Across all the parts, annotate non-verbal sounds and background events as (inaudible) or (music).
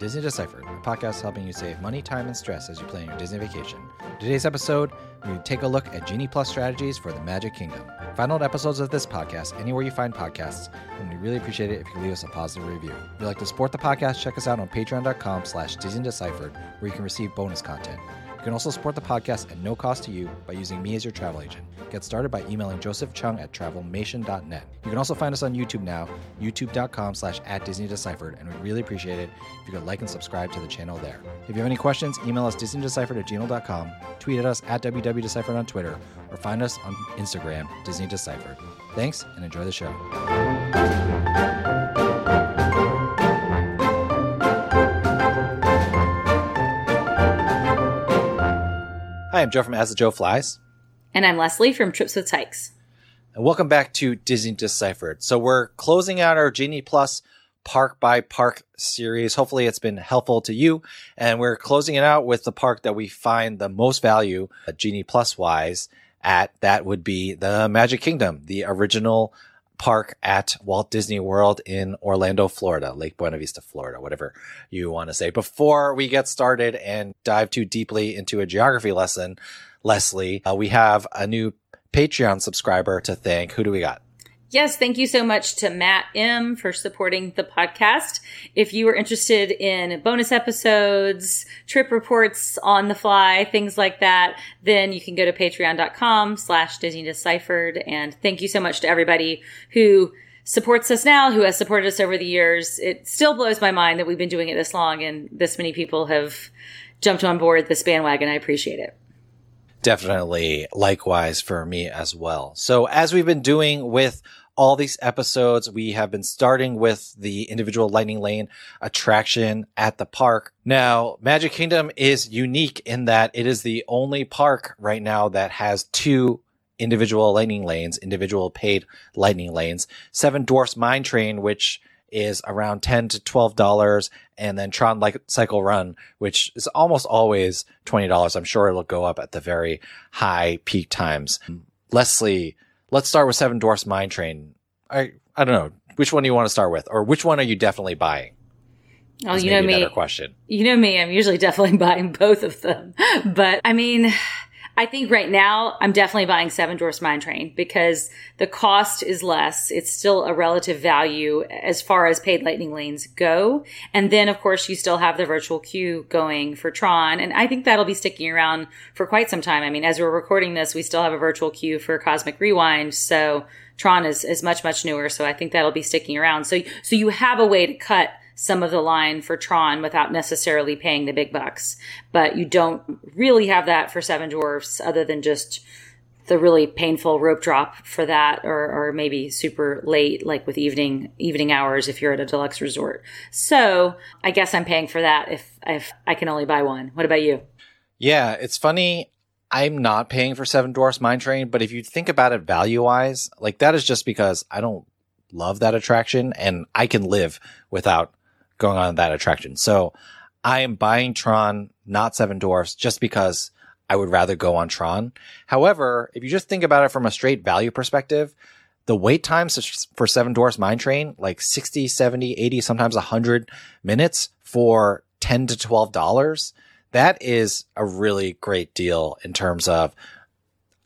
Disney Deciphered, a podcast helping you save money, time, and stress as you plan your Disney vacation. Today's episode, we take a look at Genie Plus strategies for the Magic Kingdom. Find out episodes of this podcast anywhere you find podcasts, and we really appreciate it if you leave us a positive review. If you'd like to support the podcast, check us out on patreon.com slash Disney Deciphered, where you can receive bonus content. You can also support the podcast at no cost to you by using me as your travel agent. Get started by emailing Joseph Cheung at travelmation.net. You can also find us on YouTube now, youtube.com slash at Disney Deciphered, and we'd really appreciate it if you could like and subscribe to the channel there. If you have any questions, email us disneydeciphered at gmail.com, tweet at us at www.deciphered on Twitter, or find us on Instagram, Disney Deciphered. Thanks, and enjoy the show. Hi, I'm Joe from As the Joe Flies. And I'm Leslie from Trips with Tykes. And welcome back to Disney Deciphered. So we're closing out our Genie Plus park by park series. Hopefully it's been helpful to you. And we're closing it out with the park that we find the most value Genie Plus wise at. That would be the Magic Kingdom, the original park at Walt Disney World in Orlando, Florida, Lake Buena Vista, Florida, whatever you want to say. Before we get started and dive too deeply into a geography lesson, Leslie, uh, we have a new Patreon subscriber to thank. Who do we got? Yes, thank you so much to Matt M for supporting the podcast. If you are interested in bonus episodes, trip reports on the fly, things like that, then you can go to patreon.com slash Disney Deciphered. And thank you so much to everybody who supports us now, who has supported us over the years. It still blows my mind that we've been doing it this long and this many people have jumped on board this bandwagon. I appreciate it definitely likewise for me as well. So as we've been doing with all these episodes, we have been starting with the individual lightning lane attraction at the park. Now, Magic Kingdom is unique in that it is the only park right now that has two individual lightning lanes, individual paid lightning lanes. Seven Dwarfs Mine Train, which is around 10 to $12 and then Tron Lightcycle Run, which is almost always $20. I'm sure it'll go up at the very high peak times. Leslie, let's start with Seven Dwarfs Mine Train. I, I don't know. Which one do you want to start with? Or which one are you definitely buying? Oh, you know me. Question. You know me. I'm usually (laughs) definitely buying both of them. But I mean, I think right now I'm definitely buying Seven Dwarfs Mine Train because the cost is less. It's still a relative value as far as paid lightning lanes go. And then of course you still have the virtual queue going for Tron. And I think that'll be sticking around for quite some time. I mean, as we're recording this, we still have a virtual queue for Cosmic Rewind. So Tron is, is much, much newer. So I think that'll be sticking around. So, so you have a way to cut some of the line for Tron without necessarily paying the big bucks. But you don't really have that for Seven Dwarfs other than just the really painful rope drop for that or, or maybe super late like with evening evening hours if you're at a deluxe resort. So i guess i'm paying for that if if i can only buy one. What about you? Yeah it's funny. I'm not paying for seven dwarfs mine train but if you think about it value wise like that is just because i don't love that attraction and i can live without going on that attraction. So I am buying Tron, not Seven Dwarfs, just because I would rather go on Tron. However, if you just think about it from a straight value perspective, the wait times for Seven Dwarfs Mine Train, like 60, 70, 80, sometimes 100 minutes for 10 to $12. That is a really great deal in terms of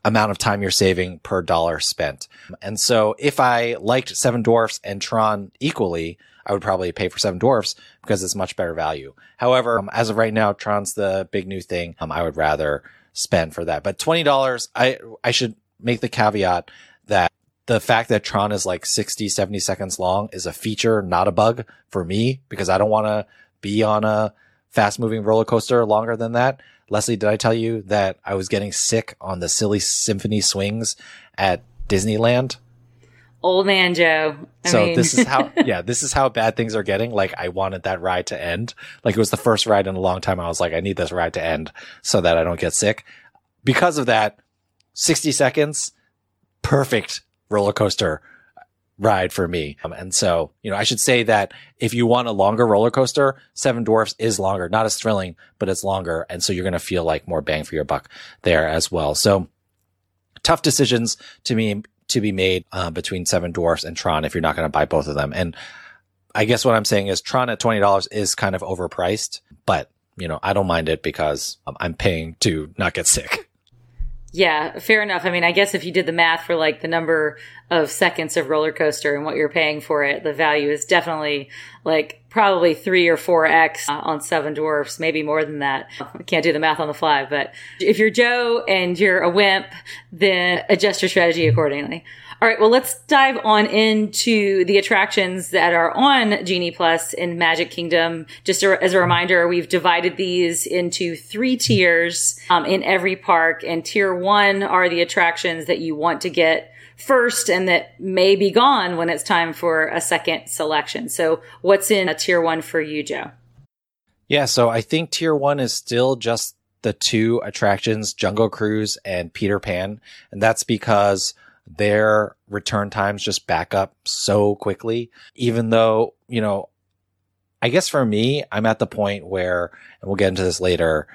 amount of time you're saving per dollar spent. And so if I liked Seven Dwarfs and Tron equally, I would probably pay for Seven Dwarfs because it's much better value. However, um, as of right now, Tron's the big new thing. Um, I would rather spend for that. But $20, I, I should make the caveat that the fact that Tron is like 60, 70 seconds long is a feature, not a bug for me because I don't want to be on a fast moving roller coaster longer than that. Leslie, did I tell you that I was getting sick on the silly symphony swings at Disneyland? Old man Joe. I so mean. this is how, (laughs) yeah, this is how bad things are getting. Like I wanted that ride to end. Like it was the first ride in a long time. I was like, I need this ride to end so that I don't get sick. Because of that, 60 seconds, perfect roller coaster ride for me. Um, and so, you know, I should say that if you want a longer roller coaster, Seven Dwarfs is longer, not as thrilling, but it's longer. And so you're going to feel like more bang for your buck there as well. So tough decisions to me to be made uh, between Seven Dwarfs and Tron if you're not going to buy both of them. And I guess what I'm saying is Tron at $20 is kind of overpriced, but you know, I don't mind it because um, I'm paying to not get sick. Yeah, fair enough. I mean, I guess if you did the math for like the number of seconds of roller coaster and what you're paying for it, the value is definitely like probably three or four X uh, on Seven Dwarfs, maybe more than that. I can't do the math on the fly, but if you're Joe and you're a wimp, then adjust your strategy accordingly. All right, well, let's dive on into the attractions that are on Genie Plus in Magic Kingdom. Just as a reminder, we've divided these into three tiers um, in every park, and tier one are the attractions that you want to get first and that may be gone when it's time for a second selection. So, what's in a tier one for you, Joe? Yeah, so I think tier one is still just the two attractions, Jungle Cruise and Peter Pan. And that's because their return times just back up so quickly, even though, you know, I guess for me, I'm at the point where, and we'll get into this later,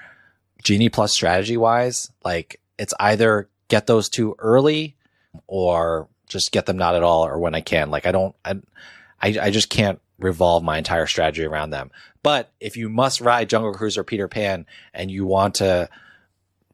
Genie Plus strategy wise, like it's either get those two early or just get them not at all or when I can. Like I don't, I, I, I just can't revolve my entire strategy around them. But if you must ride Jungle Cruise or Peter Pan and you want to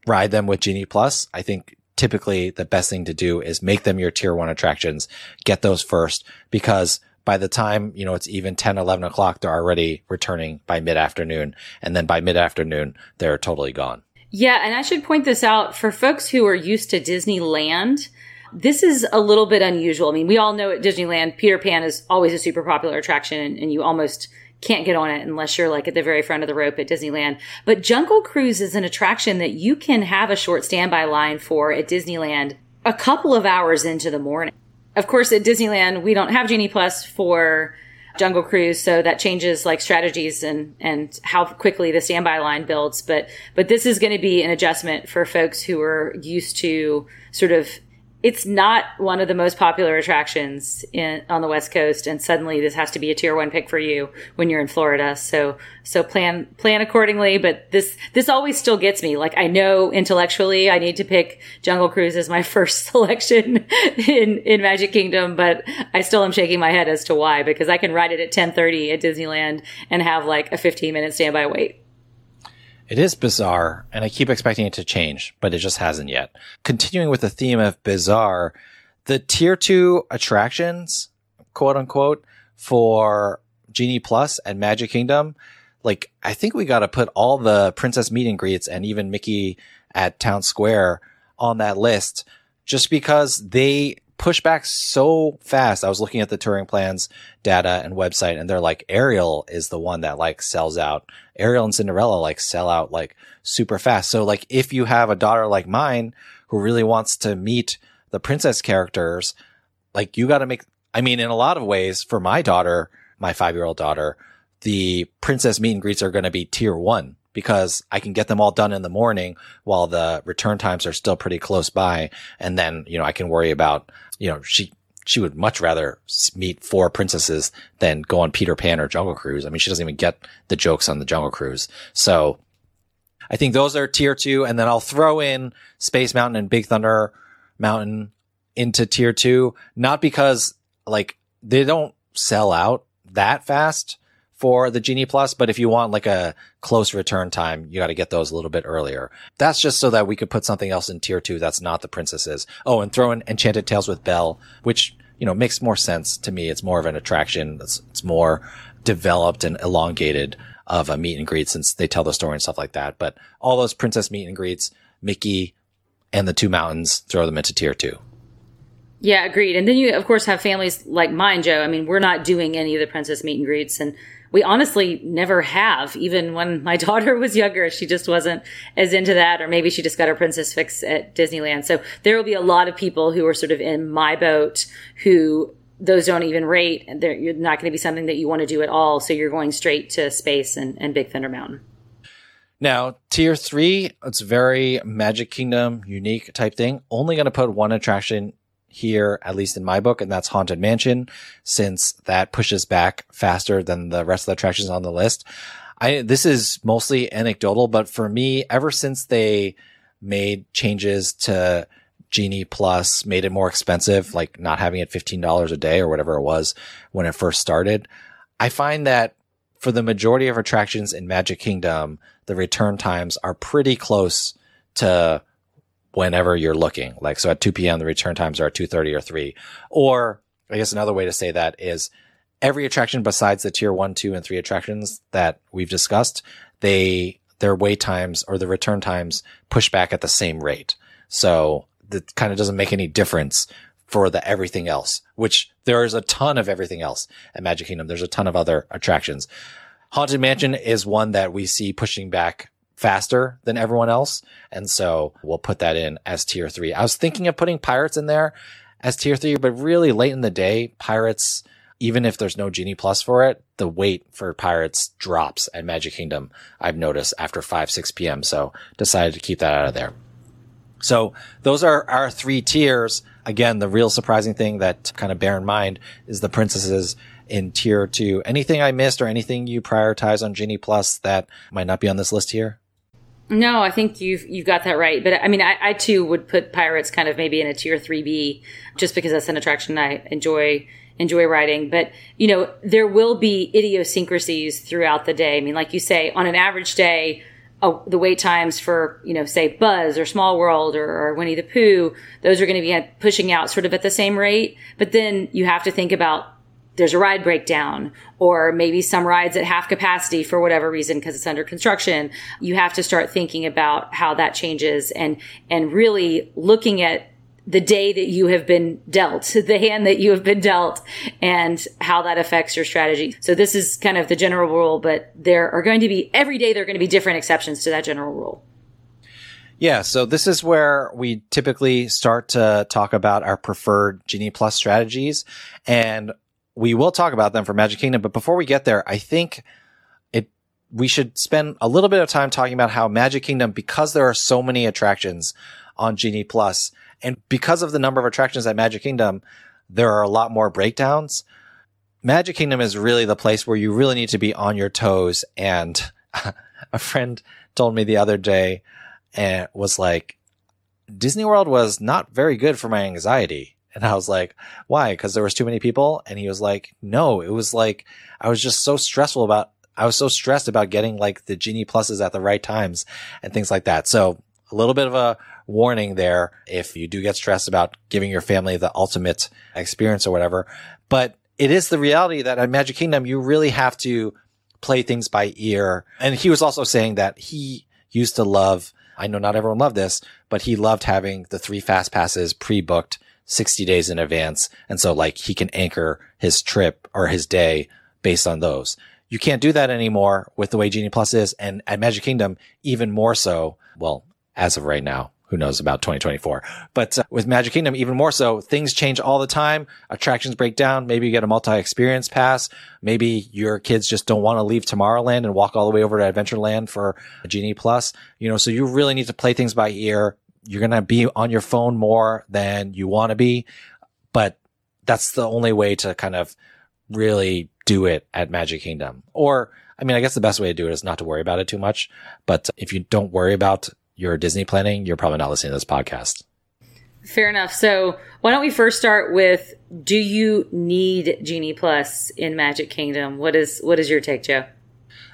ride them with Genie Plus, I think typically the best thing to do is make them your tier one attractions, get those first because by the time, you know, it's even 10, 11 o'clock, they're already returning by mid afternoon. And then by mid afternoon, they're totally gone. Yeah. And I should point this out for folks who are used to Disneyland. This is a little bit unusual. I mean, we all know at Disneyland, Peter Pan is always a super popular attraction and, you almost can't get on it unless you're like at the very front of the rope at Disneyland. But Jungle Cruise is an attraction that you can have a short standby line for at Disneyland a couple of hours into the morning. Of course, at Disneyland, we don't have Genie Plus for Jungle Cruise, so that changes like strategies and and how quickly the standby line builds. But but this is going to be an adjustment for folks who are used to sort of it's not one of the most popular attractions in, on the West Coast, and suddenly this has to be a tier one pick for you when you're in Florida. So, so plan plan accordingly. But this this always still gets me. Like I know intellectually I need to pick Jungle Cruise as my (laughs) first selection in in Magic Kingdom, but I still am shaking my head as to why because I can ride it at 10:30 at Disneyland and have like a 15 minute standby wait. It is bizarre, and I keep expecting it to change, but it just hasn't yet. Continuing with the theme of bizarre, the tier two attractions, quote unquote, for Genie Plus and Magic Kingdom, like, I think we got to put all the princess meet and greets and even Mickey at Town Square on that list just because they push back so fast. I was looking at the touring plans data and website and they're like Ariel is the one that like sells out. Ariel and Cinderella like sell out like super fast. So like if you have a daughter like mine who really wants to meet the princess characters, like you got to make, I mean, in a lot of ways for my daughter, my five year old daughter, the princess meet and greets are going to be tier one because I can get them all done in the morning while the return times are still pretty close by. And then, you know, I can worry about you know, she, she would much rather meet four princesses than go on Peter Pan or Jungle Cruise. I mean, she doesn't even get the jokes on the Jungle Cruise. So I think those are tier two. And then I'll throw in Space Mountain and Big Thunder Mountain into tier two, not because like they don't sell out that fast, for the Genie Plus, but if you want like a close return time, you got to get those a little bit earlier. That's just so that we could put something else in tier two that's not the princesses. Oh, and throw in Enchanted Tales with Belle, which, you know, makes more sense to me. It's more of an attraction. It's, it's more developed and elongated of a meet and greet since they tell the story and stuff like that. But all those princess meet and greets, Mickey and the two mountains, throw them into tier two. Yeah, agreed. And then you, of course, have families like mine, Joe. I mean, we're not doing any of the princess meet and greets, and we honestly never have. Even when my (laughs) daughter was younger, she just wasn't as into that, or maybe she just got her princess fix at Disneyland. So there will be a lot of people who are sort of in my boat who those don't even rate, and they're not going to be something that you want to do at all. So you're going straight to space and, and Big Thunder Mountain. Now, tier three, it's very Magic Kingdom unique type thing. Only going to put one attraction here, at least in my book, and that's Haunted Mansion, since that pushes back faster than the rest of the attractions on the list. I, this is mostly anecdotal, but for me, ever since they made changes to Genie Plus, made it more expensive, like not having it $15 a day or whatever it was when it first started, I find that for the majority of attractions in Magic Kingdom, the return times are pretty close to whenever you're looking. Like, so at 2 p.m., the return times are at 2.30 or 3. Or I guess another way to say that is every attraction besides the tier one, two, and three attractions that we've discussed, they, their wait times or the return times push back at the same rate. So that kind of doesn't make any difference for the everything else, which there is a ton of everything else at Magic Kingdom. There's a ton of other attractions. Haunted Mansion is one that we see pushing back faster than everyone else. And so we'll put that in as tier three. I was thinking of putting Pirates in there as tier three, but really late in the day, Pirates, even if there's no Genie Plus for it, the wait for Pirates drops at Magic Kingdom. I've noticed after 5, 6 p.m. So decided to keep that out of there. So those are our three tiers. Again, the real surprising thing that kind of bear in mind is the princesses in tier two. Anything I missed or anything you prioritize on Genie Plus that might not be on this list here? No, I think you've you've got that right. But I mean, I, I too would put Pirates kind of maybe in a tier three B, just because that's an attraction I enjoy enjoy riding. But you know, there will be idiosyncrasies throughout the day. I mean, like you say, on an average day, uh, the wait times for, you know, say Buzz or Small World or, or Winnie the Pooh, those are going to be pushing out sort of at the same rate. But then you have to think about there's a ride breakdown or maybe some rides at half capacity for whatever reason because it's under construction. You have to start thinking about how that changes and, and really looking at the day that you have been dealt, (laughs) the hand that you have been dealt, and how that affects your strategy. So this is kind of the general rule, but there are going to be every day there are going to be different exceptions to that general rule. Yeah, so this is where we typically start to talk about our preferred Genie Plus strategies, and we will talk about them for Magic Kingdom. But before we get there, I think it we should spend a little bit of time talking about how Magic Kingdom, because there are so many attractions on Genie Plus, and because of the number of attractions at Magic Kingdom, there are a lot more breakdowns. Magic Kingdom is really the place where you really need to be on your toes. And (laughs) a friend told me the other day and was like, Disney World was not very good for my anxiety. And I was like, why? Cause there was too many people. And he was like, no, it was like, I was just so stressful about, I was so stressed about getting like the genie pluses at the right times and things like that. So a little bit of a warning there if you do get stressed about giving your family the ultimate experience or whatever. But it is the reality that at Magic Kingdom, you really have to play things by ear. And he was also saying that he used to love, I know not everyone loved this, but he loved having the three fast passes pre-booked 60 days in advance. And so like he can anchor his trip or his day based on those. You can't do that anymore with the way Genie Plus is. And at Magic Kingdom, even more so. Well, as of right now, who knows about 2024. But uh, with Magic Kingdom, even more so, things change all the time. Attractions break down. Maybe you get a multi-experience pass. Maybe your kids just don't want to leave Tomorrowland and walk all the way over to Adventureland for Genie Plus. You know, so you really need to play things by ear. You're going to be on your phone more than you want to be, but that's the only way to kind of really do it at Magic Kingdom. Or, I mean, I guess the best way to do it is not to worry about it too much. But if you don't worry about your Disney planning, you're probably not listening to this podcast. Fair enough. So why don't we first start with do you need Genie Plus in Magic Kingdom? What is what is your take, Joe?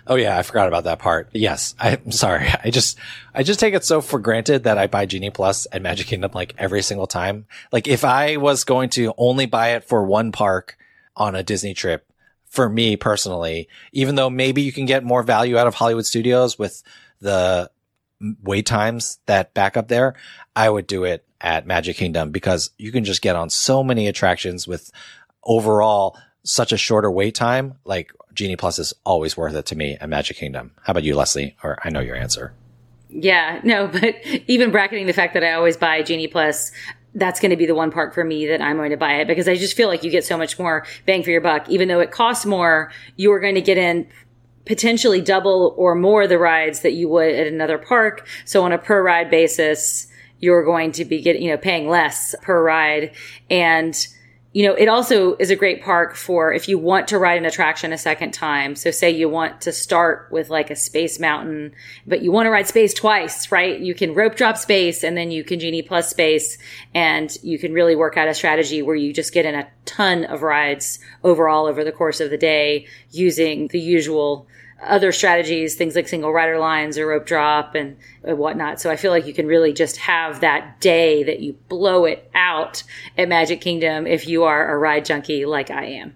Oh yeah, I forgot about that part. Yes, I'm sorry. (laughs) I just I just take it so for granted that I buy Genie Plus at Magic Kingdom like every single time. Like if I was going to only buy it for one park on a Disney trip, for me personally, even though maybe you can get more value out of Hollywood Studios with the wait times that back up there, I would do it at Magic Kingdom because you can just get on so many attractions with overall such a shorter wait time, like Genie Plus is always worth it to me at Magic Kingdom. How about you, Leslie? Or I know your answer. Yeah, no, (laughs) but even bracketing the fact that I always buy Genie Plus, that's going to be the one park for me that I'm going to buy it because I just feel like you get so much more bang for your buck. Even though it costs more, you are going to get in potentially double or more the rides that you would at another park. So on a per ride basis, you're going to be getting, you know, paying less per ride. And you know, it also is a great park for if you want to ride an attraction a second time. So say you want to start with like a space mountain, but you want to ride space twice, right? You can rope drop space and then you can genie plus space and you can really work out a strategy where you just get in a ton of rides overall over the course of the day using the usual other strategies, things like single rider lines or rope drop and whatnot. So I feel like you can really just have that day that you blow it out at Magic Kingdom if you are a ride junkie like I am.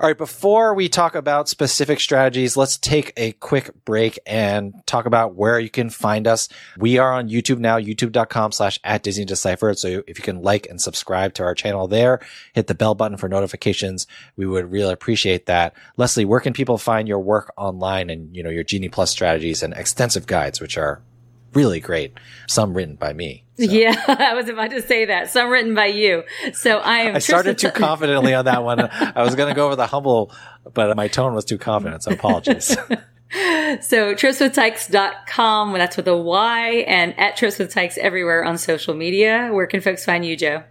All right, before we talk about specific strategies, let's take a quick break and talk about where you can find us. We are on YouTube now, youtube.com slash at Disney Deciphered. So if you can like and subscribe to our channel there, hit the bell button for notifications. We would really appreciate that. Leslie, where can people find your work online and, you know, your Genie Plus strategies and extensive guides, which are really great. Some written by me. So. (laughs) Yeah, I was about to say that. Some written by you. So I am. I started too (laughs) confidently on that one. I was going to go over the humble, but my tone was too confident. So apologies. (laughs) so tripswithtykes.com. That's with a Y and at trips with tykes everywhere on social media. Where can folks find you, Joe?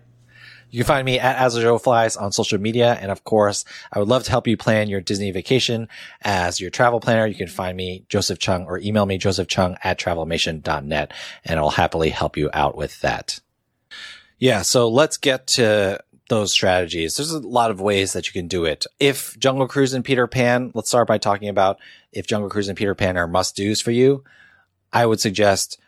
You can find me at As Joe Flies on social media. And of course, I would love to help you plan your Disney vacation as your travel planner. You can find me, Joseph Cheung, or email me, Joseph Cheung at travelmation.net, and I'll happily help you out with that. Yeah. So let's get to those strategies. There's a lot of ways that you can do it. If Jungle Cruise and Peter Pan, let's start by talking about if Jungle Cruise and Peter Pan are must do's for you. I would suggest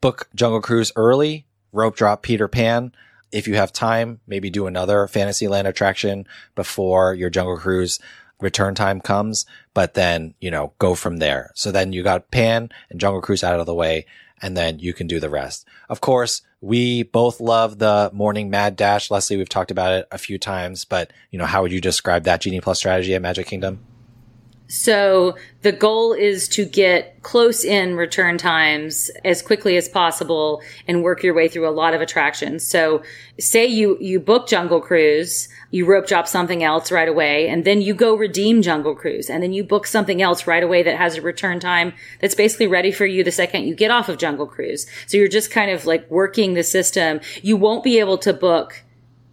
book Jungle Cruise early, rope drop Peter Pan if you have time, maybe do another Fantasyland attraction before your Jungle Cruise return time comes, but then, you know, go from there. So then you got Pan and Jungle Cruise out of the way, and then you can do the rest. Of course, we both love the morning mad dash. Leslie, we've talked about it a few times, but you know, how would you describe that Genie Plus strategy at Magic Kingdom? So the goal is to get close in return times as quickly as possible and work your way through a lot of attractions. So say you, you book Jungle Cruise, you rope drop something else right away, and then you go redeem Jungle Cruise, and then you book something else right away that has a return time that's basically ready for you the second you get off of Jungle Cruise. So you're just kind of like working the system. You won't be able to book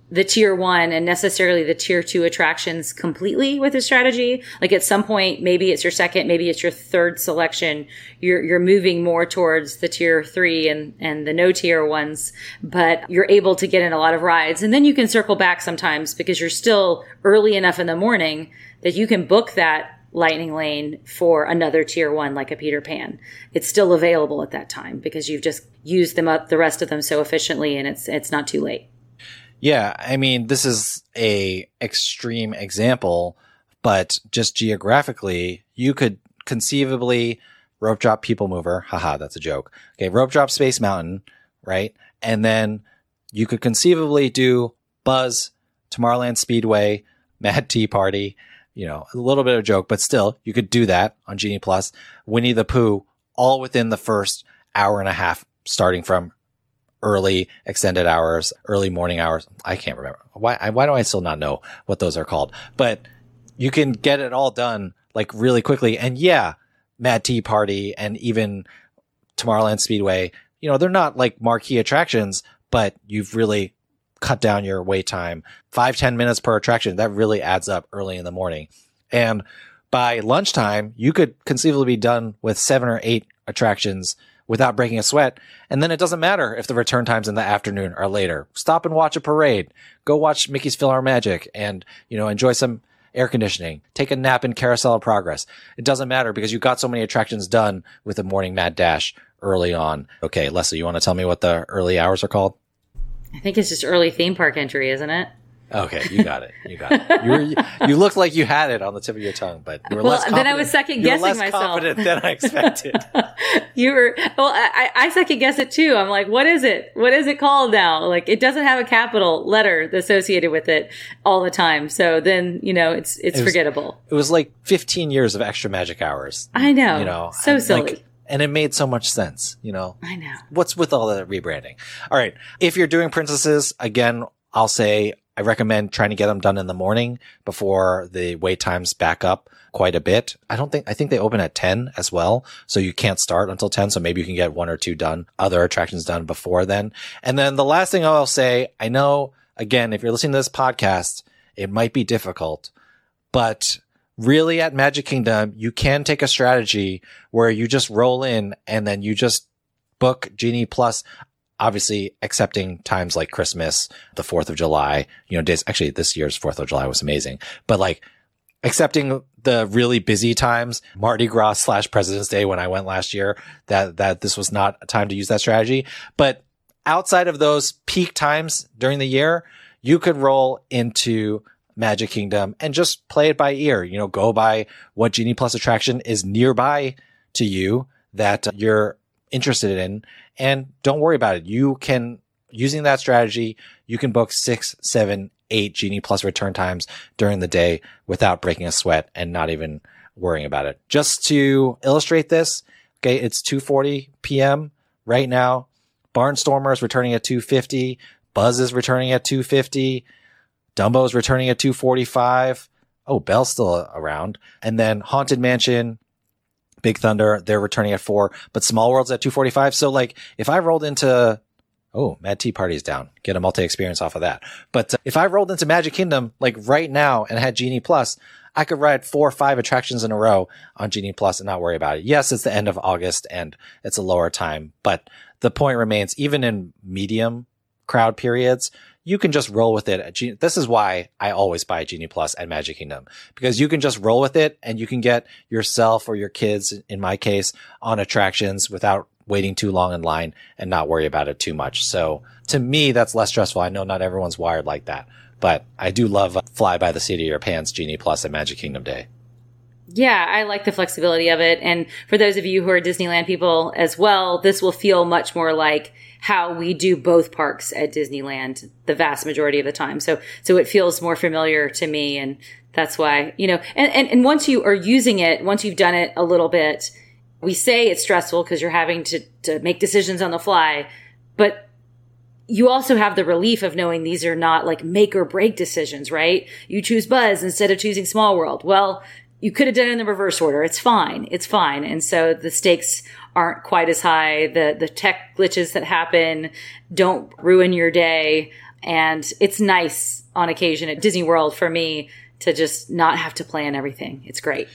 the tier one and necessarily the tier two attractions completely with a strategy. Like at some point, maybe it's your second, maybe it's your third selection. You're, you're moving more towards the tier three and, and the no tier ones, but you're able to get in a lot of rides. And then you can circle back sometimes because you're still early enough in the morning that you can book that lightning lane for another tier one like a Peter Pan. It's still available at that time because you've just used them up the rest of them so efficiently and it's, it's not too late. Yeah, I mean, this is a extreme example, but just geographically, you could conceivably rope drop People Mover. Haha, that's a joke. Okay, rope drop Space Mountain, right? And then you could conceivably do Buzz, Tomorrowland Speedway, (laughs) Mad Tea Party. You know, a little bit of a joke, but still, you could do that on Genie Plus. Winnie the Pooh, all within the first hour and a half, starting from early extended hours, early morning hours. I can't remember. Why, why do I still not know what those are called? But you can get it all done like really quickly. And yeah, Mad Tea Party and even Tomorrowland Speedway, you know, they're not like marquee attractions, but you've really cut down your wait time. Five ten minutes per attraction. That really adds up early in the morning. And by lunchtime, you could conceivably be done with seven or eight attractions without breaking a sweat. And then it doesn't matter if the return times in the afternoon are later. Stop and watch a parade. Go watch Mickey's Fill PhilharMagic and, you know, enjoy some air conditioning. Take a nap in Carousel of Progress. It doesn't matter because you got so many attractions done with the morning mad dash early on. Okay, Leslie, you want to tell me what the early hours are called? I think it's just early theme park entry, isn't it? Okay, you got it. You got it. You, were, you looked like you had it on the tip of your tongue, but you were Well, less then. I was second guessing less myself. confident than I expected. (laughs) you were well I, I second guess it too i'm like what is it what is it called now like it doesn't have a capital letter associated with it all the time so then you know it's it's It was- forgettable it was like 15 years of extra magic hours. i know You know, so and, silly like, and it made so much sense. You know, i know what's with all the rebranding? All right. If you're doing princesses, again, I'll say I recommend trying to get them done in the morning before the wait times back up quite a bit. I don't think, I think they open at 10 as well. So you can't start until 10. So maybe you can get one or two done, other attractions done before then. And then the last thing I'll say, I know again, if you're listening to this podcast, it might be difficult, but really at Magic Kingdom, you can take a strategy where you just roll in and then you just book Genie Plus, obviously accepting times like Christmas, the 4th of July, you know, days, actually this year's 4th of July was amazing, but like accepting the really busy times, Mardi Gras slash President's Day when I went last year, that, that this was not a time to use that strategy. But outside of those peak times during the year, you could roll into Magic Kingdom and just play it by ear. You know, go by what Genie Plus attraction is nearby to you that you're interested in and don't worry about it. You can, using that strategy, you can book six, seven, eight Genie Plus return times during the day without breaking a sweat and not even worrying about it. Just to illustrate this, okay, it's 2.40 p.m. right now. Barnstormer is returning at 250. Buzz is returning at 250. Dumbo is returning at 245. Oh, Belle's still around. And then Haunted Mansion, Big Thunder, they're returning at four, but Small World's at 245. So like if I rolled into, oh, Mad Tea Party's down, get a multi experience off of that. But uh, if I rolled into Magic Kingdom like right now and had Genie Plus, I could ride four or five attractions in a row on Genie Plus and not worry about it. Yes, it's the end of August and it's a lower time, but the point remains, even in medium crowd periods, you can just roll with it. Genie- this is why I always buy Genie Plus at Magic Kingdom because you can just roll with it and you can get yourself or your kids, in my case, on attractions without waiting too long in line and not worry about it too much. So to me, that's less stressful. I know not everyone's wired like that, but I do love fly by the seat of your pants Genie Plus at Magic Kingdom Day. Yeah, I like the flexibility of it. And for those of you who are Disneyland people as well, this will feel much more like how we do both parks at Disneyland the vast majority of the time. So, so it feels more familiar to me. And that's why, you know, and, and, and once you are using it, once you've done it a little bit, we say it's stressful because you're having to, to make decisions on the fly, but you also have the relief of knowing these are not like make or break decisions, right? You choose Buzz instead of choosing Small World. Well, you could have done it in the reverse order. It's fine. It's fine. And so the stakes aren't quite as high. The, the tech glitches that happen don't ruin your day. And it's nice on occasion at Disney World for me to just not have to plan everything. It's great.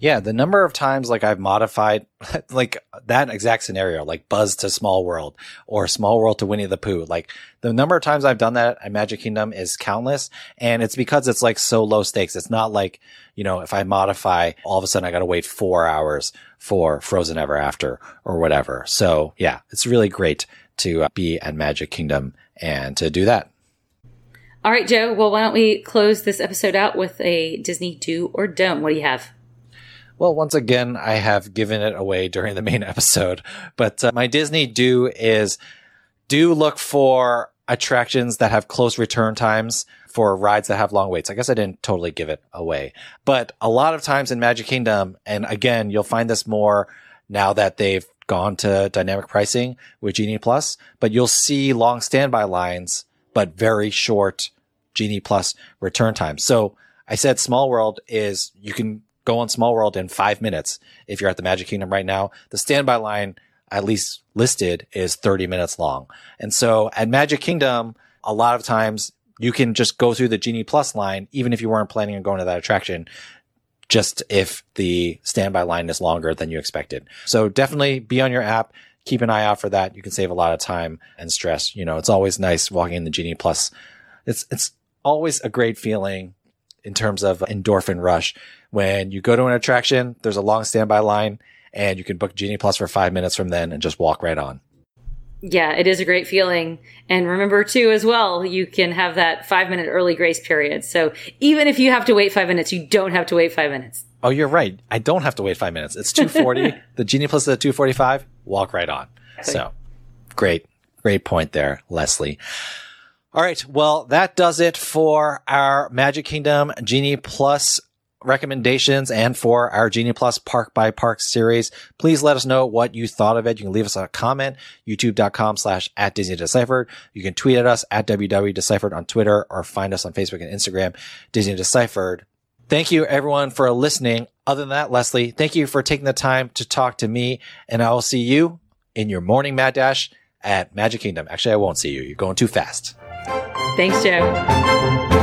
Yeah, the number of times like I've modified (laughs) like that exact scenario, like Buzz to Small World or Small World to Winnie the Pooh. Like the number of times I've done that at Magic Kingdom is countless. And it's because it's like so low stakes. It's not like, you know, if I modify, all of a sudden I got to wait four hours for Frozen Ever After or whatever. So yeah, it's really great to uh, be at Magic Kingdom and to do that. All right, Joe. Well, why don't we close this episode out with a Disney do or don't? What do you have? Well, once again, I have given it away during the main (laughs) episode, but uh, my Disney do is do look for attractions that have close return times for rides that have long waits. I guess I didn't totally give it away, but a lot of times in Magic Kingdom, and again, you'll find this more now that they've gone to dynamic pricing with Genie Plus, but you'll see long standby lines, but very short Genie Plus return times. So I said Small World is you can go on Small World in five minutes. If you're at the Magic Kingdom right now, the standby line, at least listed, is 30 minutes long. And so at Magic Kingdom, a lot of times you can just go through the Genie Plus line, even if you weren't planning on going to that attraction, just if the standby line is longer than you expected. So definitely be on your app. Keep an eye out for that. You can save a lot of time and stress. You know, it's always nice walking in the Genie Plus. It's, it's always a great feeling in terms of endorphin rush when you go to an attraction, there's a long standby line and you can book Genie Plus for five minutes from then and just walk right on. Yeah, it is a great feeling. And remember too, as well, you can have that five minute early grace period. So even if you have to wait five minutes, you don't have to wait five minutes. Oh, you're right. I don't have to wait five minutes. It's 240. (laughs) the Genie Plus is at 245. Walk right on. So great, great point there, Leslie. All right. Well, that does it for our Magic Kingdom Genie Plus recommendations and for our Genie Plus Park by Park series. Please let us know what you thought of it. You can leave us a comment, youtube.com slash at Disney Deciphered. You can tweet at us at WW Deciphered on Twitter or find us on Facebook and Instagram, Disney Deciphered. Thank you everyone for listening. Other than that, Leslie, thank you for taking the time to talk to me and I will see you in your morning mad dash at Magic Kingdom. Actually, I won't see you. You're going too fast. Thanks, Joe.